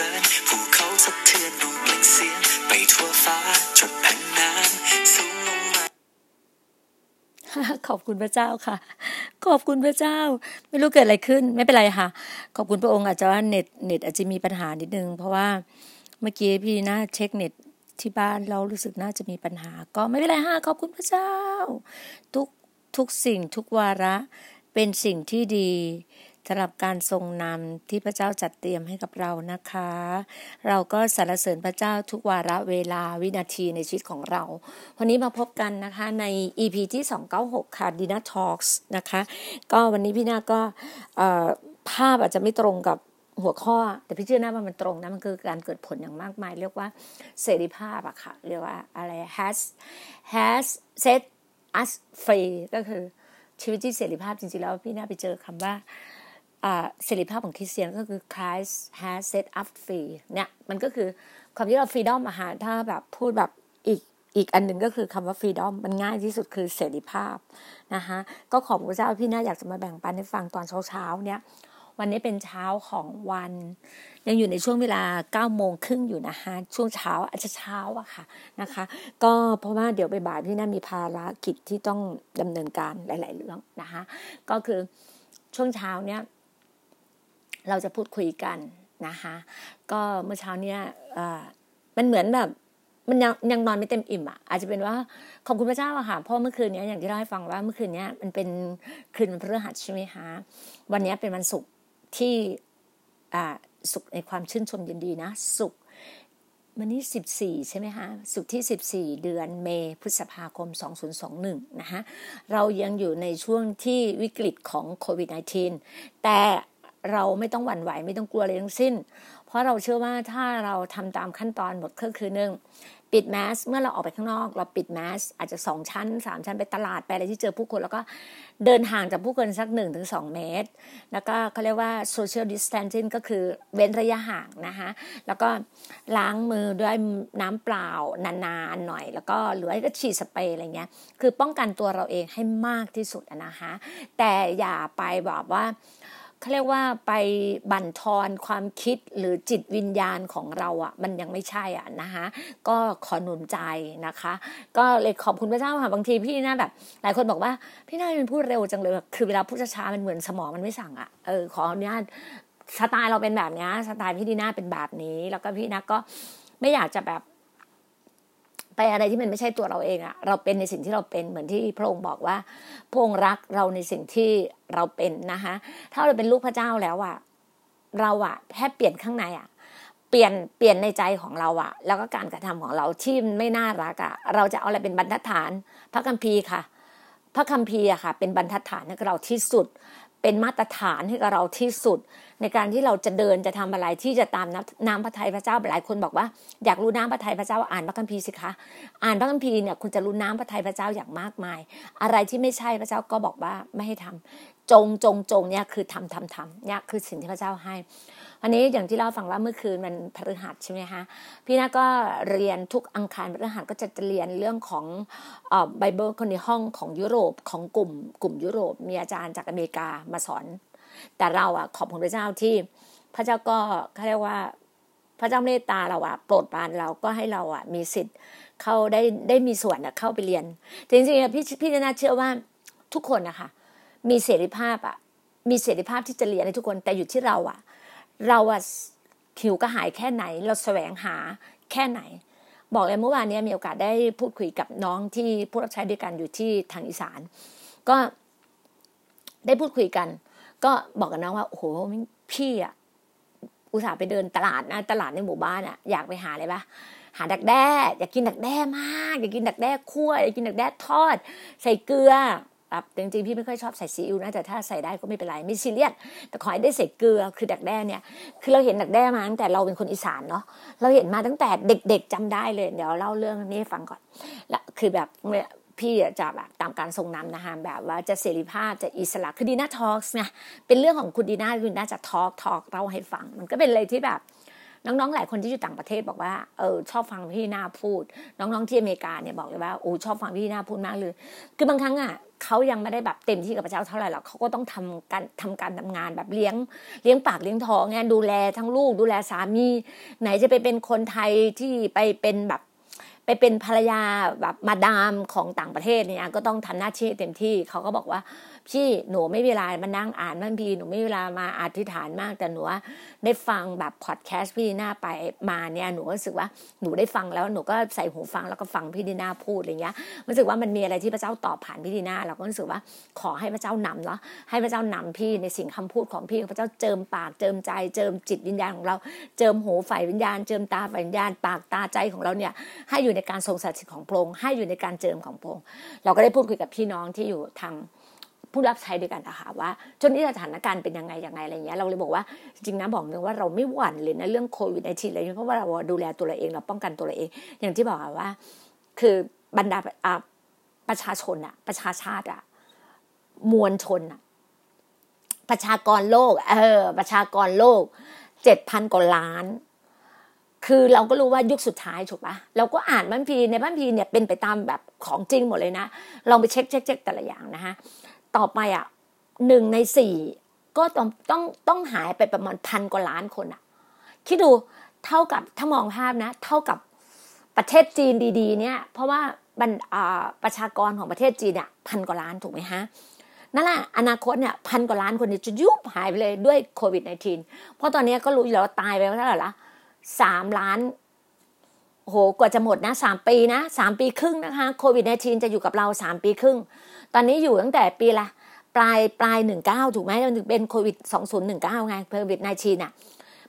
ริญภูเขาสะเทือนลงเปล่งเสียงไปทั่วฟ้าจดแผ่นน้ำสูงลงมาขอบคุณพระเจ้าค่ะ ขอบคุณพระเจ้า ไม่รู้เกิดอะไรขึ้น ไม่เป็นไรค่ะ ขอบคุณพระองค์อาจจะว่าเน็ตเน็ตอาจจะมีปัญหานิดนึง เพราะว่าเมื่อกี้พี่น่าเช็คเน็ตที่บ้านเรารู้สึกน่าจะมีปัญหา ก็ไม่เป็นไรค่ะขอบคุณพระเจ้า ทุกทุกสิ่งทุกวาระเป็นสิ่งที่ดี สำหรับการทรงนำที่พระเจ้าจัดเตรียมให้กับเรานะคะ เราก็สรรเสริญพระเจ้าทุกวาระเวลาวินาทีในชีวิตของเรา วันนี้มาพบกันนะคะใน EP ที่ 296 ค่ะ Dina Talks นะคะ ก็วันนี้พี่นาก็ภาพอาจจะไม่ตรงกับหัวข้อแต่พี่เชื่อนะว่ามันตรงนะมันคือการเกิดผลอย่างมากมาย เรียกว่าเสรีภาพอะค่ะ เรียกว่าอะไร has has set us free ก็คือชีวิตที่เสรีภาพจริงๆแล้วพี่น่าไปเจอคำว่า เสรีภาพของคริสเตียนก็คือ Christ has set us free เนี่ยมันก็คือความที่เรา freedom อะฮะถ้าแบบพูดแบบอีกอีกอันหนึ่งก็คือคำว่า freedom มันง่ายที่สุดคือเสรีภาพนะคะก็ขอบพระเจ้าพี่น่าอยากจะมาแบ่งปันให้ฟังตอนเช้าๆเนี่ยวันนี้เป็นเช้าของวัน ยังอยู่ในช่วงเวลา9ก้าโมงครึ่งอยู่นะคะช่วงเช้าอาจจะเช้าอะค่ะนะคะ ก็เพราะว่าเดี๋ยวไปบ่ายพี่น่ามีภารกิจที่ต้องดำเนินการหลาย ๆ เรื่องนะคะก็คือช่วงเช้าเนี่ย เราจะพูดคุยกันนะคะ ก็เมื่อเช้าเนี่ยมันเหมือนแบบมันยังยังนอนไม่เต็มอิ่มอะอาจจะเป็นว่าขอบคุณพระเจ้าอะค่ะเพราะเมื่อคืนนี้อย่างที่เล่าให้ฟังว่าเมื่อคืนนี้มันเป็นคืนวันพฤหัสใช่ไหมคะวันนี้เป็นวันศุกร์ที่อ่าสุขในความชื่นชมยินดีนะสุขวันนี้สิบสี่ใช่ไหมคะสุขที่สิบสี่เดือนเมพฤษภาคมสองศูนย์สองหนึ่งนะคะเรายังอยู่ในช่วงที่วิกฤตของโควิด -19 แต่ เราไม่ต้องหวั่นไหวไม่ต้องกลัวอะไรทั้งสิ้น เพราะเราเชื่อว่าถ้าเราทำตามขั้นตอนหมดก็คือหนึ่งปิดแมสเมื่อเราออกไปข้างนอก เราปิดแมสอาจจะสองชั้นสามชั้นไปตลาดไปอะไรที่เจอผู้คน แล้วก็เดินห่างจากผู้คนสักหนึ่งถึงสองเมตร แล้วก็เขาเรียกว่า social distancing ก็คือเว้นระยะห่างนะคะแล้วก็ล้างมือด้วยน้ำเปล่านานๆหน่อย แล้วก็หรือก็ฉีดสเปรย์อะไรเงี้ยคือป้องกันตัวเราเองให้มากที่สุดนะคะแต่อย่าไปแบบว่า เขาเรียกว่าไปบั่นทอนความคิดหรือจิตวิญญาณของเราอะ่ะ มันยังไม่ใช่อะนะคะก็ขอหนุนใจนะคะ ก็เลยขอบคุณพระเจ้าค่ะบางทีพี่น่าแบบ หลายคนบอกว่าพี่น่าเป็นพูดเร็วจังเลยคือเวลาพูดช้าๆมันเหมือนสมองมันไม่สั่งอะ่ะเออขออนุญาตสไตล์เราเป็นแบบนี้สไตล์พี่ดีน่าเป็นแบบนี้ แล้วก็พี่นักก็ไม่อยากจะแบบ ไปอะไรที่มันไม่ใช่ตัวเราเองอะเราเป็นในสิ่งที่เราเป็นเหมือนที่พระองค์บอกว่าพระองค์รักเราในสิ่งที่เราเป็นนะคะถ้าเราเป็นลูกพระเจ้าแล้วอะเราอะแค่เปลี่ยนข้างในอะเปลี่ยนเปลี่ยนในใจของเราอะแล้วก็การกระทำของเราที่ไม่น่ารักอะเราจะเอาอะไรเป็นบรรทัดฐาน พระคัมภีร์ค่ะ พระคัมภีร์อะค่ะ เป็นบรรทัดฐานให้เราที่สุด เป็นมาตรฐานให้กับเราที่สุด ในการที่เราจะเดินจะทำอะไรที่จะตามน้ำพระทัยพระเจ้าหลายคนบอกว่า อยากรู้น้ำพระทัยพระเจ้าอ่านพระคัมภีร์สิคะ อ่านพระคัมภีร์เนี่ยคุณจะรู้น้ำพระทัยพระเจ้าอย่างมากมาย อะไรที่ไม่ใช่พระเจ้าก็บอกว่าไม่ให้ทำจงจงจงเนี่ยคือทำทำทำเนี่ยคือสิ่งที่พระเจ้าให้วันนี้อย่างที่เราฟังว่าเมื่อคืนมันพฤหัสใช่ไหมคะพี่นาก็เรียนทุกอังคารพฤหัสก็จะเรียนเรื่องของไบเบิลคนในห้องของยุโรปของกลุ่มกลุ่มยุโรป มีอาจารย์จากอเมริกามาสอน แต่เราอะขอบคุณพระเจ้าที่ พระเจ้าก็เขาเรียกว่าพระเจ้าเมตตาเราอะโปรดปรานเราก็ให้เราอะมีสิทธิ์เข้าได้ได้มีส่วนอะเข้าไปเรียนจริงๆพี่พี่นาเชื่อว่าทุกคนนะคะมีเสรีภาพอะมีเสรีภาพที่จะเรียนในทุกคนแต่อยู่ที่เราอะ เราอะหิวกระหายแค่ไหน เราแสวงหาแค่ไหน บอกเลยเมื่อวานนี้มีโอกาสได้พูดคุยกับน้องที่ผู้รับใช้ด้วยกันอยู่ที่ทางอีสาน ก็ได้พูดคุยกัน ก็บอกกับน้องว่าโอ้โหพี่อะอุตส่าห์ไปเดินตลาดนะตลาดในหมู่บ้านอะอยากไปหาอะไรปะหาดักแด้อยากกินดักแด้มาก อยากกินดักแด้คั่วอยากกินดักแด้ทอด ใส่เกลือครับจริงๆพี่ไม่ค่อยชอบใส่ซีอิ๊วนะแต่ถ้าใส่ได้ก็ไม่เป็นไรไม่ซีเรียสแต่ขอให้ได้ใส่เกลือคือดักแด้เนี่ยคือเราเห็นดักแด้มาตั้งแต่เราเป็นคนอีสานเนาะเราเห็นมาตั้งแต่เด็กๆจำได้เลย เดี๋ยวเล่าเรื่องนี้ฟังก่อนและคือแบบ พี่จะแบบตามการทรงนำนะคะแบบว่าจะเสรีภาพจะอิสระคือดีน่าทอล์กเนี่ยเป็นเรื่องของคุณดีน่าคุณดีน่าจะทอล์กทอล์กเราให้ฟัง มันก็เป็นอะไรที่แบบน้องๆ หลายคนที่อยู่ต่างประเทศบอกว่า เออชอบฟังพี่นาพูด น้องๆ ที่อเมริกาเนี่ยบอกเลยว่าโอ้ชอบฟังพี่นาพูดมากเลย คือบางครั้งอะเขายังไม่ได้แบบเต็มที่กับพระเจ้าเท่าไหร่หรอกเขาก็ต้องทำการทำการทำงานแบบเลี้ยงเลี้ยงปากเลี้ยงท้องไงดูแลทั้งลูกดูแลสามี ไหนจะไปเป็นคนไทยที่ไปเป็นแบบ ไปเป็นภรรยาแบบมาดามของต่างประเทศเนี่ยก็ต้องทำหน้าที่เต็มที่เขาก็บอกว่า พี่หนูไม่เวลามานั่งอ่านมันพีหนูไม่เวลามาอธิษฐานมากแต่หนูว่าได้ฟังแบบพอดแคสต์พี่ดีนาไปมาเนี่ยหนูรู้สึกว่าหนูได้ฟังแล้วหนูก็ใส่หูฟังแล้วก็ฟังพี่ดีนาพูดอะไรเงี้ยรู้สึกว่ามันมีอะไรที่พระเจ้าตอบผ่านพี่ดีนาเราก็รู้สึกว่าขอให้พระเจ้านำเนาะให้พระเจ้านำพี่ในสิ่งคำพูดของพี่พระเจ้าเจิมปากเจิมใจเจิมจิตวิญญาณของเรา เจิมหูฝ่ายวิญญาณ เจิมตาฝ่ายวิญญาณปากตาใจของเราเนี่ยให้อยู่ในการทรงสถิตของพระองค์ให้อยู่ในการเจิมของพระองค์เราก็ได้พูดคุยกับพี่น้องที่อยู่ทาง ผู้รับใช้ด้วยกันนะคะว่าจนนี้สถานการณ์เป็นยังไงยังไงอะไรเงี้ยเราเลยบอกว่าจริงนะบอกเลยว่าเราไม่หวั่นเลยนะเรื่องโควิดในทีอะไรเพราะว่าเราดูแลตัวเราเองเราป้องกันตัวเราเอง อย่างที่บอกว่า คือบรรดาประชาชนอะประชาชาติอะมวลชนอะประชากรโลก เออ ประชากรโลกเจ็ดพันกว่าล้าน คือเราก็รู้ว่ายุคสุดท้ายถูกปะเราก็อ่านบ้านพีในบ้านพีเนี่ยเป็นไปตามแบบของจริงหมดเลยนะลองไปเช็คเช็คเช็คแต่ละอย่างนะฮะ ต่อไปอะหนึ่งในสี่ก็ต้องต้องต้องหายไปประมาณพันกว่าล้านคนอะ คิดดูเท่ากับถ้ามองภาพนะ เท่ากับประเทศจีนดี ๆ เนี่ย เพราะว่าบรรประชากรของประเทศจีนเนี่ยพันกว่าล้านถูกไหมฮะนั่นแหละอนาคตเนี่ยพันกว่าล้านคนจะยุบหายไปเลยด้วยโควิด -19 เพราะตอนนี้ก็รู้อยู่แล้วตายไปเท่าไหร่ละสามล้านโหกว่าจะหมดนะสามปีนะสามปีครึ่งนะคะโควิด -19 จะอยู่กับเราสามปีครึ่ง ตอนนี้อยู่ตั้งแต่ปีละปลายปลายหนึ่งเก้าถูกไหมมันถึงเป็นโควิดสองศูนย์หนึ่งเก้าไงโควิดในชีนอะ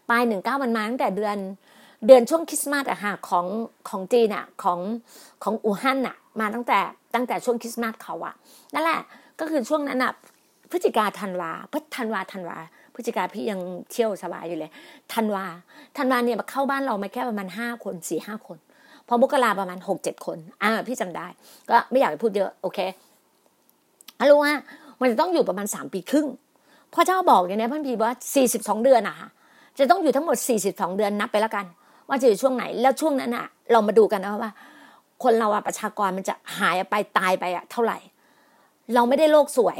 ปลายหนึ่งเก้ามันมาตั้งแต่เดือนเดือนช่วงคริสต์มาสอะค่ะของของจีนอะของของอู่ฮั่นอะมาตั้งแต่ตั้งแต่ช่วงคริสต์มาสเขาอะนั่นแหละก็คือช่วงนั้นอะพฤศจิกาธันวาพฤษธันวาธันวาพฤศจิกาพี่ยังเที่ยวสบายอยู่เลยธันวาธันวาเนี่ยมาเข้าบ้านเรามาแค่ประมาณห้าคนสี่ห้าคน พอมกราประมาณหกเจ็ดคนอ่าพี่จำได้ ก็ไม่อยากไปพูดเยอะโอเค รู้ว่ามันจะต้องอยู่ประมาณสามปีครึ่งพ่อเจ้าบอกอย่างนี้พันพีว่าสี่สิบสองเดือนอะค่ะจะต้องอยู่ทั้งหมดสี่สิบสองเดือนนับไปแล้วกัน ว่าจะอยู่ช่วงไหนแล้วช่วงนั้นอะเรามาดูกันนะว่า คนเราอะประชากรมันจะหายไปตายไปอะเท่าไหร่ เราไม่ได้โลกสวย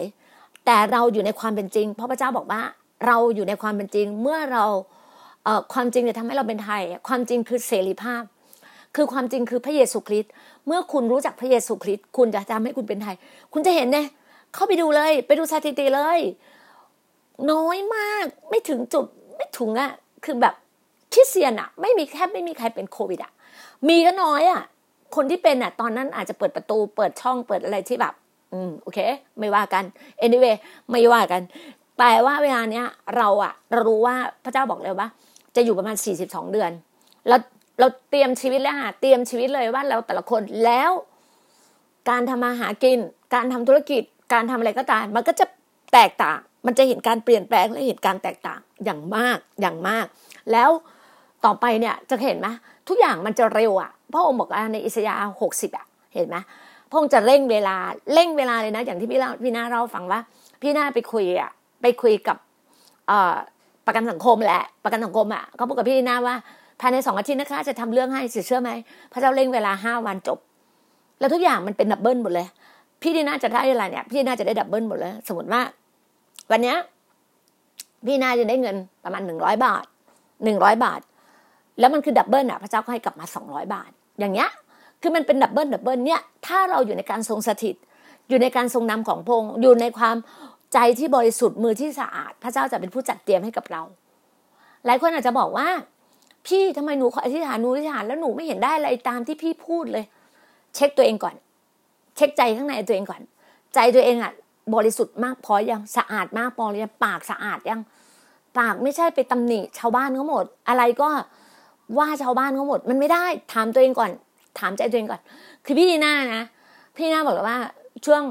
แต่เราอยู่ในความเป็นจริง เพราะพระเจ้าบอกว่าเราอยู่ในความเป็นจริงเมื่อเราเความจริงจะทำให้เราเป็นไทย ความจริงคือเสรีภาพ คือความจริงคือพระเยซูคริสต์เมื่อคุณรู้จักพระเยซูคริสต์คุณจะทำให้คุณเป็นไทย คุณจะเห็นเนี่ย เข้าไปดูเลย ไปดูสถิติเลย น้อยมากไม่ถึงจุดไม่ถึงอะคือแบบคิดเซียนอะไม่มีแทบไม่มีใครเป็นโควิดอะมีก็น้อยอะคนที่เป็นอะตอนนั้นอาจจะเปิดประตู เปิดช่องเปิดอะไรที่แบบ อืมโอเค ไม่ว่ากัน anyway ไม่ว่ากัน แต่ว่าเวลาเนี้ย เราอะเรารู้ว่าพระเจ้าบอกเลยว่า จะอยู่ประมาณสี่สิบสองเดือนเราเราเตรียมชีวิตแล้วฮะเตรียมชีวิตเลยว่าเราแต่ละคนแล้ว การทำมาหากิน การทำธุรกิจ การทำอะไรก็ตามมันก็จะแตกต่าง มันจะเห็นการเปลี่ยนแปลงและเห็นการแตกต่างอย่างมากอย่างมาก แล้วต่อไปเนี่ยจะเห็นไหมทุกอย่างมันจะเร็วอะพระองค์บอกในอิสยาห์หกสิบอะเห็นไหมพระองค์จะเร่งเวลาเร่งเวลาเลยนะ อย่างที่พี่เล่าพี่นาเราฟังว่า พี่นาไปคุยอะไปคุยกับประกันสังคมแหละประกันสังคมอะเขาพูดกับพี่นาว่าภายในสองอาทิตย์นะคะจะทำเรื่องให้เชื่อไหมพระเจ้าเร่งเวลาห้าวันจบ แล้วทุกอย่างมันเป็นดับเบิลหมดเลย พี่น่าจะได้อะไรเนี่ย พี่น่าจะได้ดับเบิลหมดเลย สมมติว่า วันนี้พี่น่าจะได้เงินประมาณหนึ่งร้อยบาทหนึ่งร้อยบาท แล้วมันคือ double อะพระเจ้าก็ให้กลับมาสองร้อยบาท อย่างเงี้ย คือมันเป็น double double เนี่ย ถ้าเราอยู่ในการทรงสถิต อยู่ในการทรงนำของพระองค์อยู่ในความใจที่บริสุทธิ์มือที่สะอาด พระเจ้าจะเป็นผู้จัดเตรียมให้กับเรา หลายคนอาจจะบอกว่า พี่ทำไมหนูขออธิษฐานหนูอธิษฐานแล้วหนูไม่เห็นได้อะไรตามที่พี่พูดเลย เช็คตัวเองก่อน เช็คใจข้างในตัวเองก่อน ใจตัวเองอะ บริสุทธิ์มากพอยังสะอาดมากพอหรือยังปากสะอาดยังปากไม่ใช่ไปตำหนิชาวบ้านเขาหมด อะไรก็ว่าชาวบ้านเขาหมด มันไม่ได้ถามตัวเองก่อน ถามใจตัวเองก่อน คือพี่ดีน่านะพี่น่าบอกเลยว่าช่วง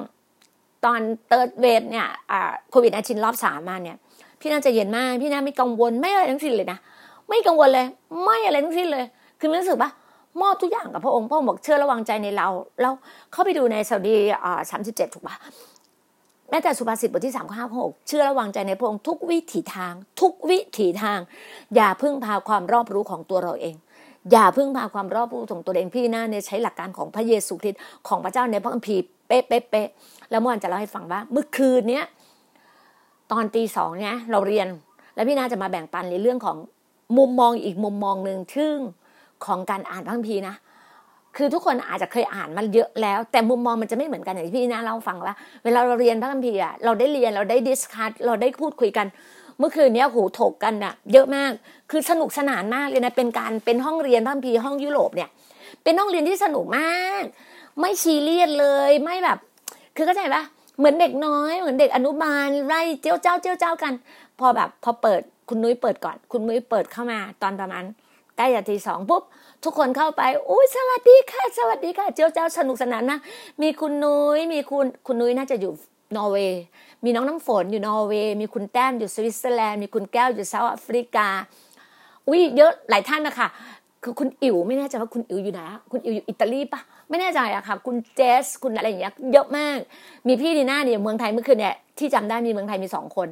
ตอนเติร์ดเวฟเนี่ยโควิดอาชินรอบสามมาเนี่ย พี่น่าจะเย็นมาก พี่น่าไม่กังวลไม่อะไรทั้งสิ้นเลยนะ ไม่กังวลเลย ไม่อะไรทั้งสิ้นเลย คือรู้สึกว่า มอบทุกอย่างกับพระองค์พระองค์บอกเชื่อระวังใจในเรา แล้วเข้าไปดูในสาดีอ่าสามสิบเจ็ดถูกปะแม้แต่สุภาษิตบทที่สามข้อห้าหกเชื่อระวังใจในพระองค์ทุกวิถีทาง ทุกวิถีทาง อย่าพึ่งพาความรอบรู้ของตัวเราเอง อย่าพึ่งพาความรอบรู้ของตัวเองพี่หน้าเนี่ยใช้หลักการของพระเยซูคริสต์ของพระเจ้าในพระคัมภีร์เป๊ะเป๊ะเป๊ะแล้วเมื่อวานจะเล่าให้ฟังว่าเมื่อคืนเนี้ยตอนตีสองเนี่ยเราเรียน แล้วพี่นาจะมาแบ่งปันในเรื่องของมุมมองอีกมุมมองหนึ่งซึ่ง ของการอ่านพระคัมภีร์นะคือทุกคนอาจจะเคยอ่านมาเยอะแล้ว แต่มุมมองมันจะไม่เหมือนกันอย่างที่พี่นะเล่าฟังว่า เวลาเราเรียนพระคัมภีร์อะเราได้เรียนเราได้ดิสคัทเราได้พูดคุยกัน เมื่อคืนนี้โหถกกันอะเยอะมาก คือสนุกสนานมากเลยนะเป็นการเป็นห้องเรียนพระคัมภีร์ห้องยุโรปเนี่ย เป็นห้องเรียนที่สนุกมาก ไม่ซีเรียสเลยไม่แบบ คือเข้าใจปะเหมือนเด็กน้อย เหมือนเด็กอนุบาลไล่เจ้าเจ้าเจ้าเจ้ากัน พอแบบพอเปิดคุณนุ้ยเปิดก่อน คุณนุ้ยเปิดเข้ามาตอนประมาณ ใกล้จะทีสองปุ๊บทุกคนเข้าไปอุ้ยสวัสดีค่ะ สวัสดีค่ะ เจ้าเจ้าสนุกสนานนะ มีคุณนุ้ย มีคุณคุณนุ้ยน่าจะอยู่นอร์เวย์ มีน้องน้ำฝนอยู่นอร์เวย์ มีคุณแต้มอยู่สวิตเซอร์แลนด์ มีคุณแก้วอยู่เซาท์แอฟริกา อุ้ยเยอะหลายท่านนะคะ คือคุณอิ๋วไม่แน่ใจว่าคุณอิ๋วอยู่ไหน คุณอิ๋วอยู่อิตาลีปะไม่แน่ใจอะค่ะ คุณเจส คุณอะไรอย่างเงี้ย เยอะมาก มีพี่ดีน่าเนี่ยเมืองไทยเมื่อคืนเนี่ยที่จำได้มีเมืองไทยมีสองคน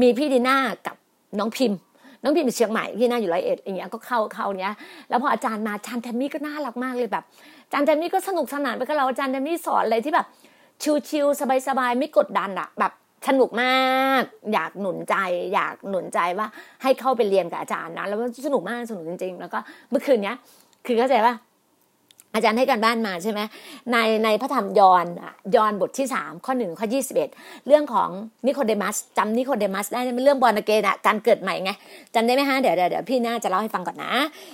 มีพี่ดีน่ากับน้องพิมพ์ น้องพิมพ์เชียงใหม่พี่น่าอยู่ร้อยเอ็ดอย่างเงี้ยก็เข้าเข้าเนี้ยแล้วพออาจารย์มาอาจารย์แทมมี่ก็น่ารักมากเลยแบบอาจารย์แทมมี่ก็สนุกสนานไปกับเราอาจารย์แทมมี่สอนอะไรที่แบบชิลๆสบายๆไม่กดดันอะแบบสนุกมาก อยากหนุนใจ อยากหนุนใจว่าให้เข้าไปเรียนกับอาจารย์นะ แล้วสนุกมากสนุกจริง ๆ แล้วก็เมื่อคืนเนี้ย คือเข้าใจว่า อาจารย์ให้การบ้านมาใช่ไหมในในพระธรรมยอนยอนบทที่สามข้อหนึ่งข้อยี่สิบเอ็ดเรื่องของนิโคเดมัสจำนิโคเดมัสได้เป็นเรื่องบอลเกนะการเกิดใหม่ไงจำได้ไหมฮะเดี๋ยวเดี๋ยวพี่น่าจะเล่าให้ฟังก่อนนะ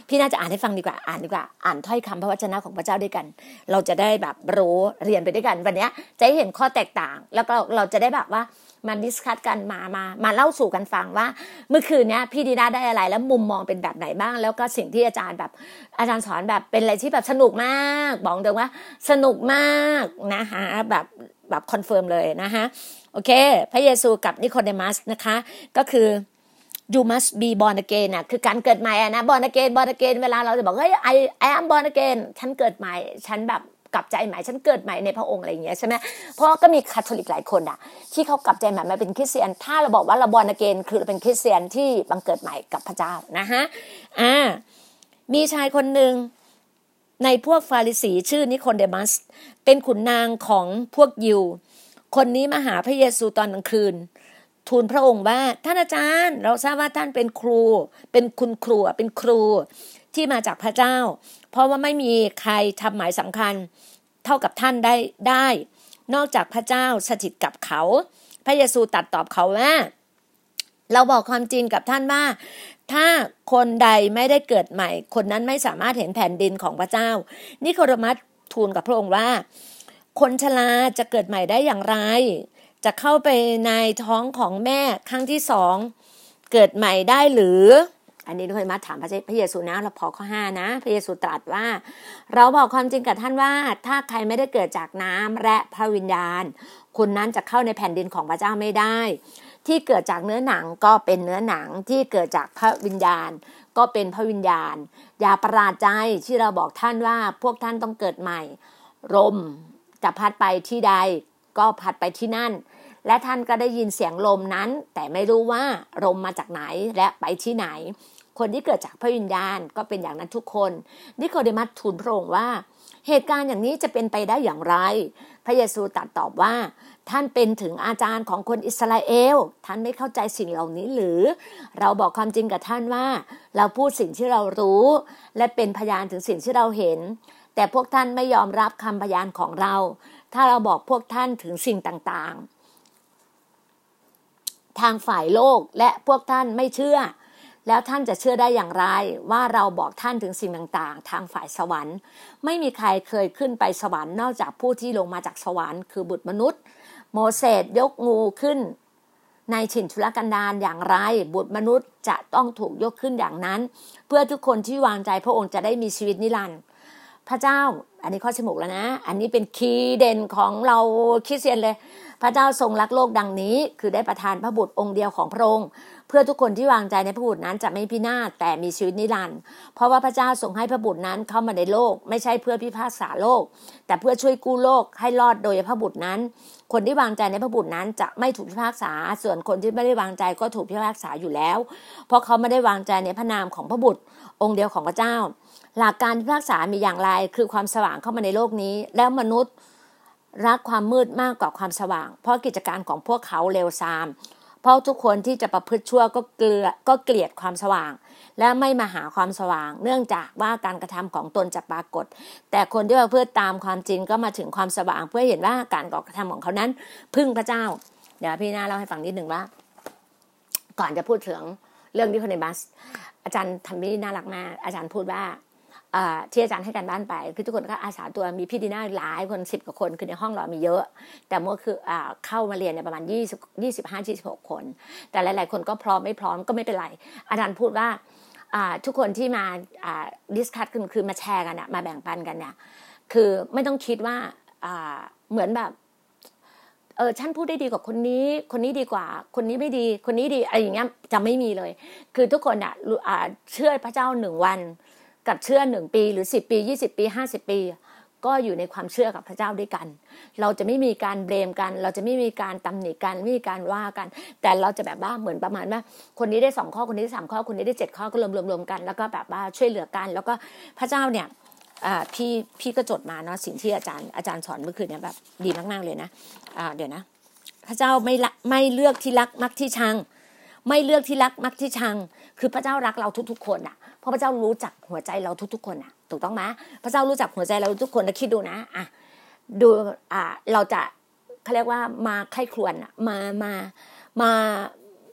พี่น่าจะอ่านให้ฟังดีกว่าอ่านดีกว่าอ่านถ้อยคำพระวจนะของพระเจ้าด้วยกัน เราจะได้แบบรู้เรียนไปด้วยกัน วันนี้จะเห็นข้อแตกต่าง แล้วก็เราจะได้แบบว่า มา discuss กันมามามาเล่าสู่กันฟังว่า เมื่อคืนนี้พี่ดีน่าได้อะไรแล้วมุมมองเป็นแบบไหนบ้าง แล้วก็สิ่งที่อาจารย์แบบอาจารย์สอนแบบเป็นอะไรที่แบบสนุกมากบอกตรงว่าสนุกมากนะคะแบบแบบ confirm เลยนะคะโอเค พระเยซูกับนิโคเดมัสนะคะ ก็คือ you must be born again นะคือการเกิดใหม่นะ born again born again เวลาเราจะบอกเฮ้ย I I am born again ฉันเกิดใหม่ ฉันแบบ กลับใจใหม่ฉันเกิดใหม่ในพระองค์อะไรอย่างเงี้ยใช่ไหมเพราะก็มีคาทอลิกหลายคนอะที่เขากลับใจใหม่มาเป็นคริสเตียน ถ้าเราบอกว่าเราบอลเกนคือเราเป็นคริสเตียนที่บังเกิดใหม่กับพระเจ้านะฮะอ่ามีชายคนหนึ่งในพวกฟาริสีชื่อนิโคเดมัส เป็นขุนนางของพวกยิว คนนี้มาหาพระเยซูตอนกลางคืน ทูลพระองค์ว่าท่านอาจารย์ เราทราบว่าท่านเป็นครู เป็นคุณครูเป็นครูที่มาจากพระเจ้า เพราะว่าไม่มีใครทำหมายสำคัญเท่ากับท่านได้ได้ นอกจากพระเจ้าสถิตกับเขา พระเยซูตัดตอบเขาว่า เราบอกความจริงกับท่านว่า ถ้าคนใดไม่ได้เกิดใหม่ คนนั้นไม่สามารถเห็นแผ่นดินของพระเจ้า นิโครมัสทูลกับพระองค์ว่า คนชราจะเกิดใหม่ได้อย่างไร จะเข้าไปในท้องของแม่ครั้งที่สองเกิดใหม่ได้หรือ อันนี้ด้วยมาถามพระเยซูนะ เราพอข้อห้านะ พระเยซูตรัสว่า เราบอกความจริงกับท่านว่า ถ้าใครไม่ได้เกิดจากน้ำและพระวิญญาณ คนนั้นจะเข้าในแผ่นดินของพระเจ้าไม่ได้ ที่เกิดจากเนื้อหนังก็เป็นเนื้อหนังที่เกิดจากพระวิญญาณ ก็เป็นพระวิญญาณ อย่าประหลาดใจที่เราบอกท่านว่าพวกท่านต้องเกิดใหม่ลมจะพัดไปที่ใด ก็พัดไปที่นั่น และท่านก็ได้ยินเสียงลมนั้น แต่ไม่รู้ว่าลมมาจากไหนและไปที่ไหน คนที่เกิดจากพระวิญญาณก็เป็นอย่างนั้นทุกคนนิโคเดมัสทูลพระองค์ว่า เหตุการณ์อย่างนี้จะเป็นไปได้อย่างไร พระเยซูตรัสตอบว่า ท่านเป็นถึงอาจารย์ของคนอิสราเอล ท่านไม่เข้าใจสิ่งเหล่านี้หรือ เราบอกความจริงกับท่านว่า เราพูดสิ่งที่เรารู้ และเป็นพยานถึงสิ่งที่เราเห็น แต่พวกท่านไม่ยอมรับคำพยานของเรา ถ้าเราบอกพวกท่านถึงสิ่งต่างๆทางฝ่ายโลกและพวกท่านไม่เชื่อ แล้วท่านจะเชื่อได้อย่างไรว่าเราบอกท่านถึงสิ่งต่างๆ ทางฝ่ายสวรรค์ ไม่มีใครเคยขึ้นไปสวรรค์นอกจากผู้ที่ลงมาจากสวรรค์คือบุตรมนุษย์ โมเสสยกงูขึ้น ในฉินชุลกันดารอย่างไร บุตรมนุษย์จะต้องถูกยกขึ้นอย่างนั้น เพื่อทุกคนที่วางใจพระองค์จะได้มีชีวิตนิรันดร์พระเจ้า อันนี้ข้อสมุกแล้วนะ อันนี้เป็นคีย์เด่นของเราคริสเตียนเลย พระเจ้าทรงรักโลกดังนี้ คือได้ประทานพระบุตรองค์เดียวของพระองค์เพื่อทุกคนที่วางใจในพระบุตรนั้นจะไม่พินาศแต่มีชีวิตนิรันดร์เพราะว่าพระเจ้าทรงให้พระบุตรนั้นเข้ามาในโลก ไม่ใช่เพื่อพิพากษาโลก แต่เพื่อช่วยกู้โลกให้รอดโดยพระบุตรนั้น คนที่วางใจในพระบุตรนั้นจะไม่ถูกพิพากษา ส่วนคนที่ไม่ได้วางใจก็ถูกพิพากษาอยู่แล้ว เพราะเขาไม่ได้วางใจในพระนามของพระบุตรองค์เดียวของพระเจ้า หลักการพิพากษามีอย่างไร คือความสว่างเข้ามาในโลกนี้ แล้วมนุษย์ รักความมืดมากกว่าความสว่าง เพราะกิจการของพวกเขาเลวทราม เพราะทุกคนที่จะประพฤติชั่วก็เกลือก็เกลียดความสว่าง และไม่มาหาความสว่าง เนื่องจากว่าการกระทำของตนจะปรากฏ แต่คนที่ประพฤติตามความจริงก็มาถึงความสว่าง เพื่อเห็นว่าการกระทำของเขานั้น พึ่งพระเจ้า เดี๋ยวพี่นาเล่าให้ฟังนิดหนึ่งว่า ก่อนจะพูดถึงเรื่องที่คนในบัส อาจารย์ทำนี่น่ารักมากอาจารย์พูดว่า ที่อาจารย์ให้การบ้านไป คือทุกคนก็อาสาตัวมีพี่ดีน่าหลายคนสิบกว่าคน คือในห้องเรามีเยอะ แต่เมื่อคืออเข้ามาเรียนในประมาณยี่สิบยี่สิบห้ายี่สิบหกคน แต่หลาย ๆ คนก็พร้อมไม่พร้อมก็ไม่เป็นไร อาจารย์พูดว่าทุกคนที่มาดิสคัทคือคือมาแชร์กันนะมาแบ่งปันกันเนี่ยคือไม่ต้องคิดว่าเหมือนแบบเออฉันพูดได้ดีกว่าคนนี้ คนนี้ดีกว่า คนนี้ไม่ดี คนนี้ดีอะไรอย่างเงี้ยจะไม่มีเลย คือทุกคนอะเชื่อพระเจ้าหนึ่งวัน กับเชื่อหนึ่งปีหรือสิบปียี่สิบปีห้าสิบปี ก็อยู่ในความเชื่อกับพระเจ้าด้วยกัน เราจะไม่มีการเบรมกัน เราจะไม่มีการตำหนิกันไม่มีการว่ากัน แต่เราจะแบบว่าเหมือนประมาณว่าคนนี้ได้สองข้อคนนี้ได้สามข้อคนนี้ได้เจ็ดข้อก็รวมรวมรวมกัน แล้วก็แบบว่าช่วยเหลือกัน แล้วก็พระเจ้าเนี่ยพี่พี่ก็จดมาเนาะสิ่งที่อาจารย์อาจารย์สอนเมื่อคืนเนี่ยแบบดีมากๆเลยนะะเดี๋ยวนะ พระเจ้าไม่ไม่เลือกที่รักมักที่ชัง ไม่เลือกที่รักมักที่ชัง คือพระเจ้ารักเราทุก ๆ คนอะเพราะพระเจ้ารู้จักหัวใจเราทุก ๆ คนอะ ถูกต้องไหมพระเจ้ารู้จักหัวใจเราทุกคนนะคิดดูนะอะดูอ่าเราจะเขาเรียกว่ามาไข้ครวนมามามา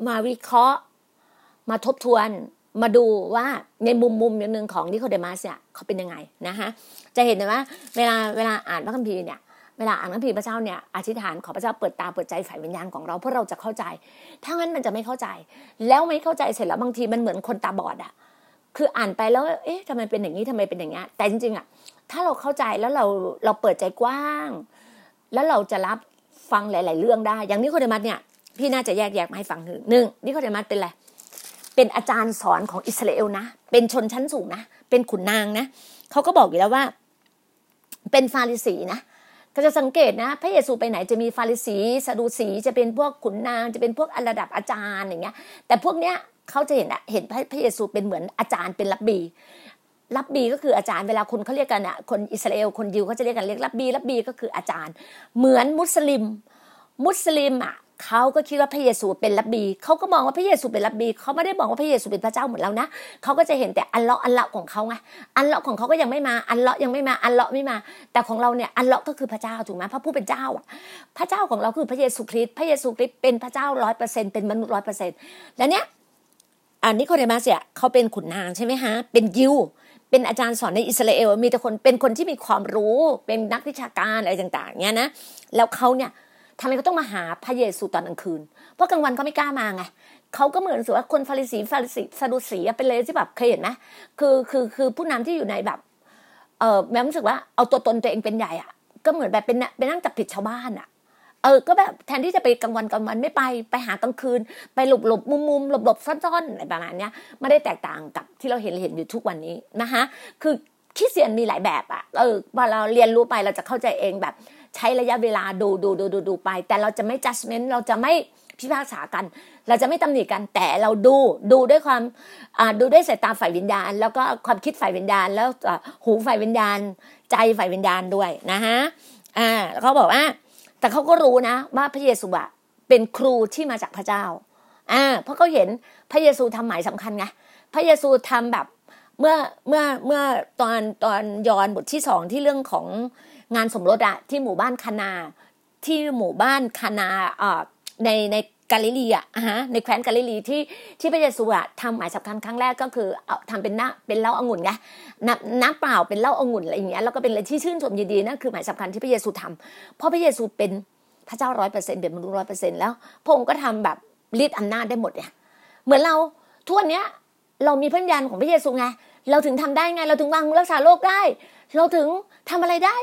มาวิเคราะห์ มาทบทวน มาดูว่าในมุมมุมอย่างหนึ่งของนิโคเดมัสเนี่ยเขาเป็นยังไงนะคะจะเห็นไหมว่าเวลาเวลาอ่านพระคัมภีร์เนี่ย เวลาอ่านพระคัมภีร์พระเจ้าเนี่ยอธิษฐานขอพระเจ้าเปิดตาเปิดใจฝ่ายวิญญาณของเราเพื่อเราจะเข้าใจ ถ้างั้นมันจะไม่เข้าใจ แล้วไม่เข้าใจเสร็จแล้วบางทีมันเหมือนคนตาบอดอะคืออ่านไปแล้ว เอ๊ะทำไมเป็นอย่างนี้ทำไมเป็นอย่างนี้แต่จริงๆอะถ้าเราเข้าใจแล้วเราเราเปิดใจกว้าง แล้วเราจะรับฟังหลาย ๆ เรื่องได้ อย่างนี้โคเดมัสเนี่ยพี่น่าจะแยกแยกมาให้ฟังหนึ่งหนึ่งนี่โคเดมัสเป็นอะไรเป็นอาจารย์สอนของอิสราเอลนะ เป็นชนชั้นสูงนะ เป็นขุนนางนะ เขาก็บอกอยู่แล้วว่า เป็นฟาริสีนะ ก็จะสังเกตนะ พระเยซูไปไหนจะมีฟาริสีสะดูสีจะเป็นพวกขุนนางจะเป็นพวกระดับอาจารย์อย่างเงี้ย แต่พวกเนี้ยเขาจะเห็นเห็นพระเยซูเป็นเหมือนอาจารย์เป็นรับบีรับบีก็คืออาจารย์เวลาคนเขาเรียกกันอะคนอิสราเอลคนยิวเขาจะเรียกกันเรียกรับบีรับบีก็คืออาจารย์ เหมือนมุสลิม มุสลิมอะ เขาก็คิดว่าพระเยซูเป็นรับบีเขาก็มองว่าพระเยซูเป็นรับบีเขาไม่ได้มองว่าพระเยซูเป็นพระเจ้าหมือนเรานะเขาก็จะเห็นแต่อัลเลาะอัลเลาะของเขาไงอัลเลาะของเขาก็ยังไม่มาอัลเลาะยังไม่มาอัลเลาะไม่มา แต่ของเราเนี่ยอัลเลาะก็คือพระเจ้าถูกไหมพระผู้เป็นเจ้าอะ พระเจ้าของเราคือพระเยซูคริสต์พระเยซูคริสต์เป็นพระเจ้าร้อยเปอร์เซ็นต์เป็นมนุษย์ร้อยเปอร์เซ็นต์แล้วเนี้ยอันนี้โคเดมัสเนี่ยเขาเป็นขุนนางใช่ไหมฮะเป็นยิวเป็นอาจารย์สอนในอิสราเอลมีแต่คนเป็นคนที่มีความรู้เป็นนักวิชาการอะไรต่างๆเนี้ยนะแล้วเขาเนี่ย ทำไมเขาต้องมาหาพระเยซูตอนกลางคืน เพราะกลางวันเขาไม่กล้ามาไงเขาก็เหมือนสุว่าคนฟาริสีฟาริสีซาดูสีเป็นเลยที่แบบเคยเห็นไหมคือคือคือผู้นำที่อยู่ในแบบเออแม่รู้สึกว่าเอาตัวตนตัวเองเป็นใหญ่อะ ก็เหมือนแบบเป็นเป็นนั่งจับผิดชาวบ้านอะเออ ก็แบบแทนที่จะไปกลางวันกลางวันไม่ไปไปหากลางคืน ไปหลบหลบมุมมุมหลบหลบซ่อนๆอะไรประมาณนี้ไม่ได้แตกต่างกับที่เราเห็นเห็นอยู่ทุกวันนี้นะคะคือคิดเสียนมีหลายแบบอะเออพอเราเรียนรู้ไปเราจะเข้าใจเองแบบ ใช้ระยะเวลาดูดูดูดูดูไป แต่เราจะไม่ judgment เราจะไม่พิพากษากัน เราจะไม่ตำหนิกันแต่เราดูดูด้วยความดูด้วยสายตาฝ่ายวิญญาณ แล้วก็ความคิดฝ่ายวิญญาณ แล้วหูฝ่ายวิญญาณ ใจฝ่ายวิญญาณด้วยนะฮะอ่าเขาบอกว่า แต่เขาก็รู้นะว่าพระเยซูอะเป็นครูที่มาจากพระเจ้าอ่าเพราะเขาเห็นพระเยซูทำหมายสำคัญไงพระเยซูทำแบบเมื่อเมื่อเมื่อตอนตอนยอนบทที่สองที่เรื่องของ งานสมรสอะที่หมู่บ้านคานาที่หมู่บ้านคานาอ่าในในกาลิลีอะฮะในแคว้นกาลิลีที่ที่พระเยซูอะทำหมายสำคัญครั้งแรกก็คือเอาทำเป็นน้ำเป็นเหล้าองุ่นไงน้ำน้ำเปล่าเป็นเหล้าองุ่นอะไรอย่างเงี้ยแล้วก็เป็นอะไรที่ชื่นชมยินดีนั่นคือหมายสำคัญที่พระเยซูทำเพราะพระเยซูเป็นพระเจ้าร้อยเปอร์เซ็นต์เป็นมนุษย์ร้อยเปอร์เซ็นต์แล้วพระองค์ก็ทำแบบฤทธิ์อำนาจได้หมดเนี่ยเหมือนเราทุกวันเนี้ยเรามีพันยันของพระเยซูไงเราถึงทำได้ไง เราถึงวางรักษาโรคได้ เราถึงทำอะไรได้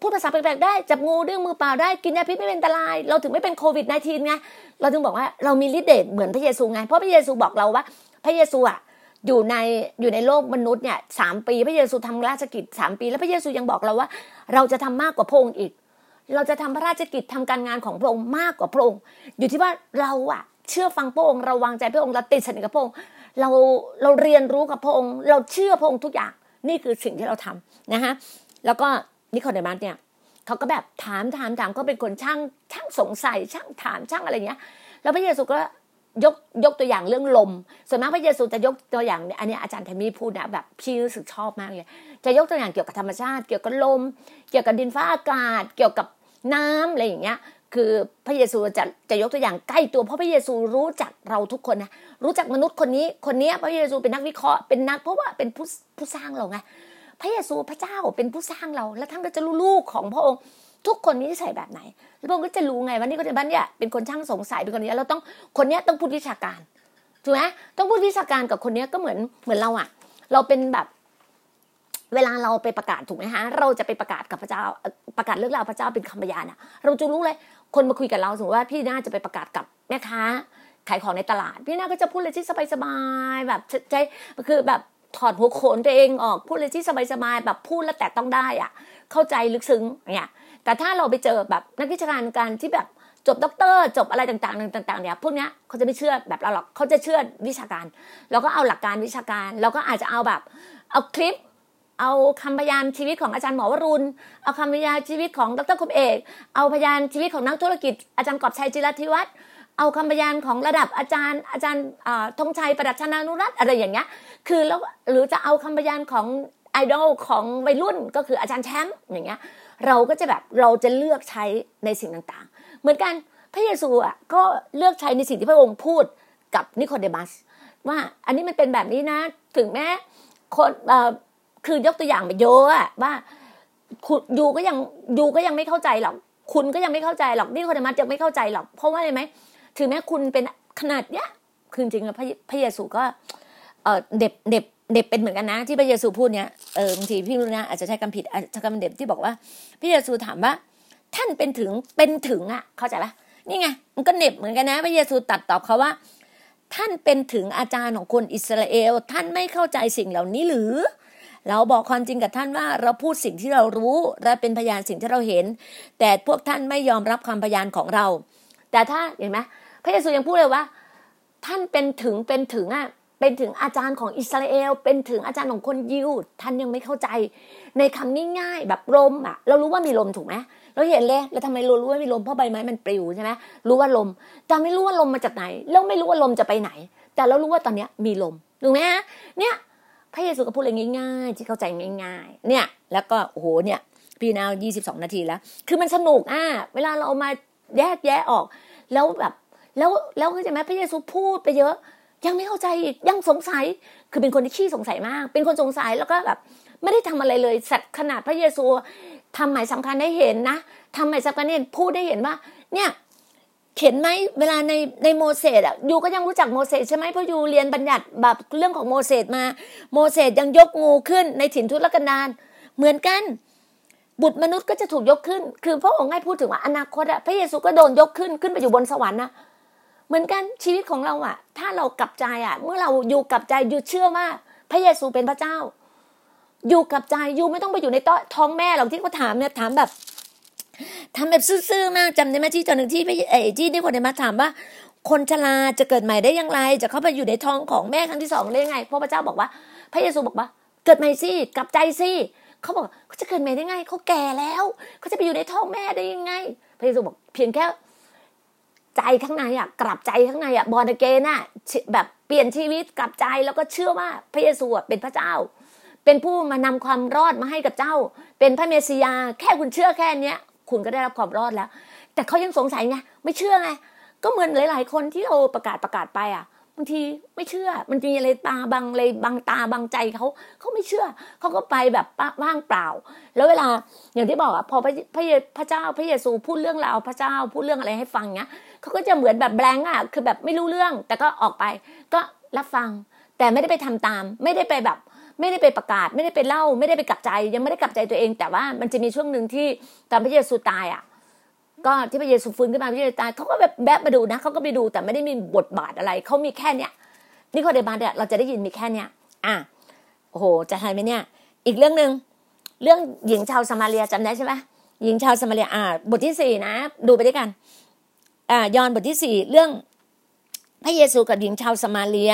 พูดภาษาแปลกๆได้จับงูด้วยมือเปล่าได้กินยาพิษไม่เป็นอันตราย เราถึงไม่เป็นโควิด -19 ไงเราถึงบอกว่าเรามีฤทธิ์เดชเหมือนพระเยซูไงเพราะพระเยซูบอกเราว่า พระเยซูอะอยู่ในอยู่ในโลกมนุษย์เนี่ยสามปีพระเยซูทำราชกิจสามปี แล้วพระเยซูยังบอกเราว่า เราจะทำมากกว่าพระองค์อีก เราจะทำพระราชกิจทำการงานของพระองค์มากกว่าพระองค์ อยู่ที่ว่าเราอะ เชื่อฟังพระองค์เราวางใจพระองค์เราติดสนิทกับพระองค์เราเราเรียนรู้กับพระองค์ เราเชื่อพระองค์ทุกอย่างนี่คือสิ่งที่เราทำนะฮะแล้วก็ นิโคเดมัสเนี่ยเขาก็แบบถามถามถามเขาเป็นคนช่างช่างสงสัยช่างถามช่างอะไรเงี้ย แล้วพระเยซูก็ยกยกตัวอย่างเรื่องลม ส่วนมากพระเยซูจะยกตัวอย่างเนี่ยอันนี้อาจารย์แทมี่พูดนะแบบพี่รู้สึกชอบมากเลย จะยกตัวอย่างเกี่ยวกับธรรมชาติ เกี่ยวกับลม เกี่ยวกับดินฟ้าอากาศ เกี่ยวกับน้ำอะไรอย่างเงี้ย คือพระเยซูจะจะยกตัวอย่างใกล้ตัวเพราะพระเยซูรู้จักเราทุกคนนะรู้จักมนุษย์คนนี้คนนี้พระเยซูเป็นนักวิเคราะห์เป็นนักเพราะว่าเป็นผู้ผู้สร้างเราไง พระเยซูพระเจ้าเป็นผู้สร้างเรา และท่านก็จะรู้ลูกของพระองค์ ทุกคนนี้ใส่แบบไหนแล้วพระองค์ก็จะรู้ไงว่านี่ก็จะบ้านเนี่ยเป็นคนช่างสงสัยเป็นคนนี้เราต้องคนนี้ต้องพูดวิชาการถูกไหมต้องพูดวิชาการกับคนนี้ก็เหมือนเหมือนเราอะเราเป็นแบบเวลาเราไปประกาศถูกไหมฮะ เราจะไปประกาศกับพระเจ้าประกาศเรื่องราวพระเจ้าเป็นคำพยานอะเราจะรู้เลยคนมาคุยกับเราสมมติว่าพี่น่าจะไปประกาศกับแม่ค้าขายของในตลาด พี่น่าก็จะพูดเลยที่สบายๆแบบใจคือแบบ ถอดหัวโขนตัวเองออกพูดเลยที่สบายๆแบบพูดแล้วแต่ต้องได้อะเข้าใจลึกซึ้งเนี่ยแต่ถ้าเราไปเจอแบบนักวิชาการการที่แบบจบด็อกเตอร์จบอะไรต่างๆต่างๆเนี่ยพวกเนี้ยเขาจะไม่เชื่อแบบเราหรอกเขาจะเชื่อวิชาการเราก็เอาหลักการวิชาการเราก็อาจจะเอาแบบเอาคลิป เอาคำพยานชีวิตของอาจารย์หมอวรุณเอาคำพยานชีวิตของดรคมเอก เอาพยานชีวิตของนักธุรกิจอาจารย์กอบชัยจิรธิวัฒน์ เอาคำพยานของระดับอาจารย์ อาจารย์ธงชัยประดัชนานุรัตน์อะไรอย่างเงี้ย คือแล้วหรือจะเอาคำพยานของไอดอลของวัยรุ่นก็คืออาจารย์แชมป์อย่างเงี้ย เราก็จะแบบเราจะเลือกใช้ในสิ่งต่างๆ เหมือนกันพระเยซูอะก็เลือกใช้ในสิ่งที่พระองค์พูดกับนิโคเดมัสว่าอันนี้มันเป็นแบบนี้นะ ถึงแม้คนคือยกตัวอย่างไปเยอะอะว่าคุณยูก็ยังยูก็ยังไม่เข้าใจหรอก คุณก็ยังไม่เข้าใจหรอกนิโคเดมัสยังไม่เข้าใจหรอก เพราะว่าอะไรไหม ถึงแม้คุณเป็นขนาดเนี้ยคือจริงๆพระพระเยซูก็เออเด็บเด็บเด็บเป็นเหมือนกันนะ ที่พระเยซูพูดเนี้ยเออบางทีพี่รู้นะอาจจะใช้คำผิดอาจจะคำเด็บที่บอกว่า พระเยซูถามว่า ท่านเป็นถึงเป็นถึงอะ เข้าใจปะนี่ไงมันก็เน็บเหมือนกันนะ พระเยซูตัดตอบเขาว่า ท่านเป็นถึงอาจารย์ของคนอิสราเอล ท่านไม่เข้าใจสิ่งเหล่านี้หรือเราบอกความจริงกับท่านว่าเราพูดสิ่งที่เรารู้และเป็นพยานสิ่งที่เราเห็น แต่พวกท่านไม่ยอมรับคำพยานของเรา แต่ถ้าเห็นไหม พระเยซูยังพูดเลยว่า ท่านเป็นถึงเป็นถึงอะเป็นถึงอาจารย์ของอิสราเอล เป็นถึงอาจารย์ของคนยิวท่านยังไม่เข้าใจ ในคำง่ายๆแบบลมอะ เรารู้ว่ามีลมถูกไหมเราเห็นเลยแล้วทำไมเรารู้ว่ามีลมเพราะใบไม้มันปลิวใช่ไหมรู้ว่าลม แต่ไม่รู้ว่าลมมาจากไหนแล้วไม่รู้ว่าลมจะไปไหน แต่เรารู้ว่าตอนนี้มีลมถูกไหมฮะเนี่ยพระเยซูก็พูดอะไรง่ายๆ ที่เข้าใจง่ายๆ เนี่ย แล้วก็โอ้โหเนี่ยพี่นาวยี่สิบสองนาทีแล้ว คือมันสนุกอะเวลาเราเอามาแยกแยะออก แล้วแบบ แล้วแล้วเข้าใจไหมพระเยซูพูดไปเยอะ ยังไม่เข้าใจอีกยังสงสัยคือเป็นคนที่ขี้สงสัยมาก เป็นคนสงสัยแล้วก็แบบไม่ได้ทำอะไรเลยสัตว์ขนาดพระเยซูทำหมายสำคัญให้เห็นนะทำหมายสำคัญให้เห็นพูดได้เห็นว่า เนี่ยเข็นไหมเวลาในในโมเสสอะยูก็ยังรู้จักโมเสสใช่ไหมเพราะยูเรียนบัญญัติแบบเรื่องของโมเสสมา โมเสสยังยกงูขึ้นในถิ่นทุรกันดารเหมือนกัน บุตรมนุษย์ก็จะถูกยกขึ้น คือพระองค์ให้พูดถึงว่าอนาคตอะพระเยซูก็โดนยกขึ้นขึ้นไปอยู่บนสวรรค์นะ เหมือนกันชีวิตของเราอะถ้าเรากลับใจอะเมื่อเราอยู่กับใจอยู่เชื่อว่าพระเยซูเป็นพระเจ้า อยู่กับใจอยู่ไม่ต้องไปอยู่ในท้องแม่หรอกที่เขาถามเนี่ยถามแบบทำแบบซื่อๆมากจำได้ไหมที่ตอนหนึ่งที่ไอ้ที่นี่คนเดมาถามว่า คนชราจะเกิดใหม่ได้อย่างไร จะเข้าไปอยู่ในท้องของแม่ครั้งที่สองได้ยังไงพระพระเจ้าบอกว่า พระเยซูบอกว่า เกิดใหม่สิกลับใจสิเขาบอกเขาจะเกิดใหม่ได้ไงเขาแก่แล้วเขาจะไปอยู่ในท้องแม่ได้ยังไง พระเยซูบอกเพียงแค่ ใจข้างในอะ กลับใจข้างในอะบอลเกน่ะแบบเปลี่ยนชีวิตกลับใจแล้วก็เชื่อว่าพระเยซูเป็นพระเจ้า เป็นผู้มานำความรอดมาให้กับเจ้า เป็นพระเมสสิยา แค่คุณเชื่อแค่เนี้ย คุณก็ได้รับความรอดแล้ว แต่เขายังสงสัยไงไม่เชื่อไงก็เหมือนหลาย ๆ คนที่เราประกาศประกาศไปอะ บางทีไม่เชื่อ มันมีอะไรตาบังเลยบังตาบังใจเขาเขาไม่เชื่อเขาก็ไปแบบว่างเปล่า แล้วเวลาอย่างที่บอกอะพอพระพระพระเจ้าพระเยซูพูดเรื่องราวพระเจ้าพูดเรื่องอะไรให้ฟังเนี้ยเขาก็จะเหมือนแบบแบงก์อะคือแบบไม่รู้เรื่อง แต่ก็ออกไป ก็รับฟัง แต่ไม่ได้ไปทำตาม ไม่ได้ไปแบบ ไม่ได้ไปประกาศ ไม่ได้ไปเล่า ไม่ได้ไปกลับใจ ยังไม่ได้กลับใจตัวเอง แต่ว่ามันจะมีช่วงหนึ่งที่ตอนพระเยซูตายอะ ก็ที่พระเยซูฟื้นขึ้นมาพระเยซูตายเขาก็แบบแบะมาดูนะเขาก็ไปดูแต่ไม่ได้มีบทบาทอะไรเขามีแค่เนี้ยนี่โคเดมาเนี่ยเราจะได้ยินมีแค่เนี้ยอะโอ้โหจะทายไหมเนี่ย อีกเรื่องหนึ่งเรื่องหญิงชาวสมาเรียจำได้ใช่ไหมหญิงชาวสมาเรียอ่าบทที่สี่นะ ดูไปด้วยกันอ่ายอนบทที่สี่เรื่องพระเยซูกับหญิงชาวสมาเรีย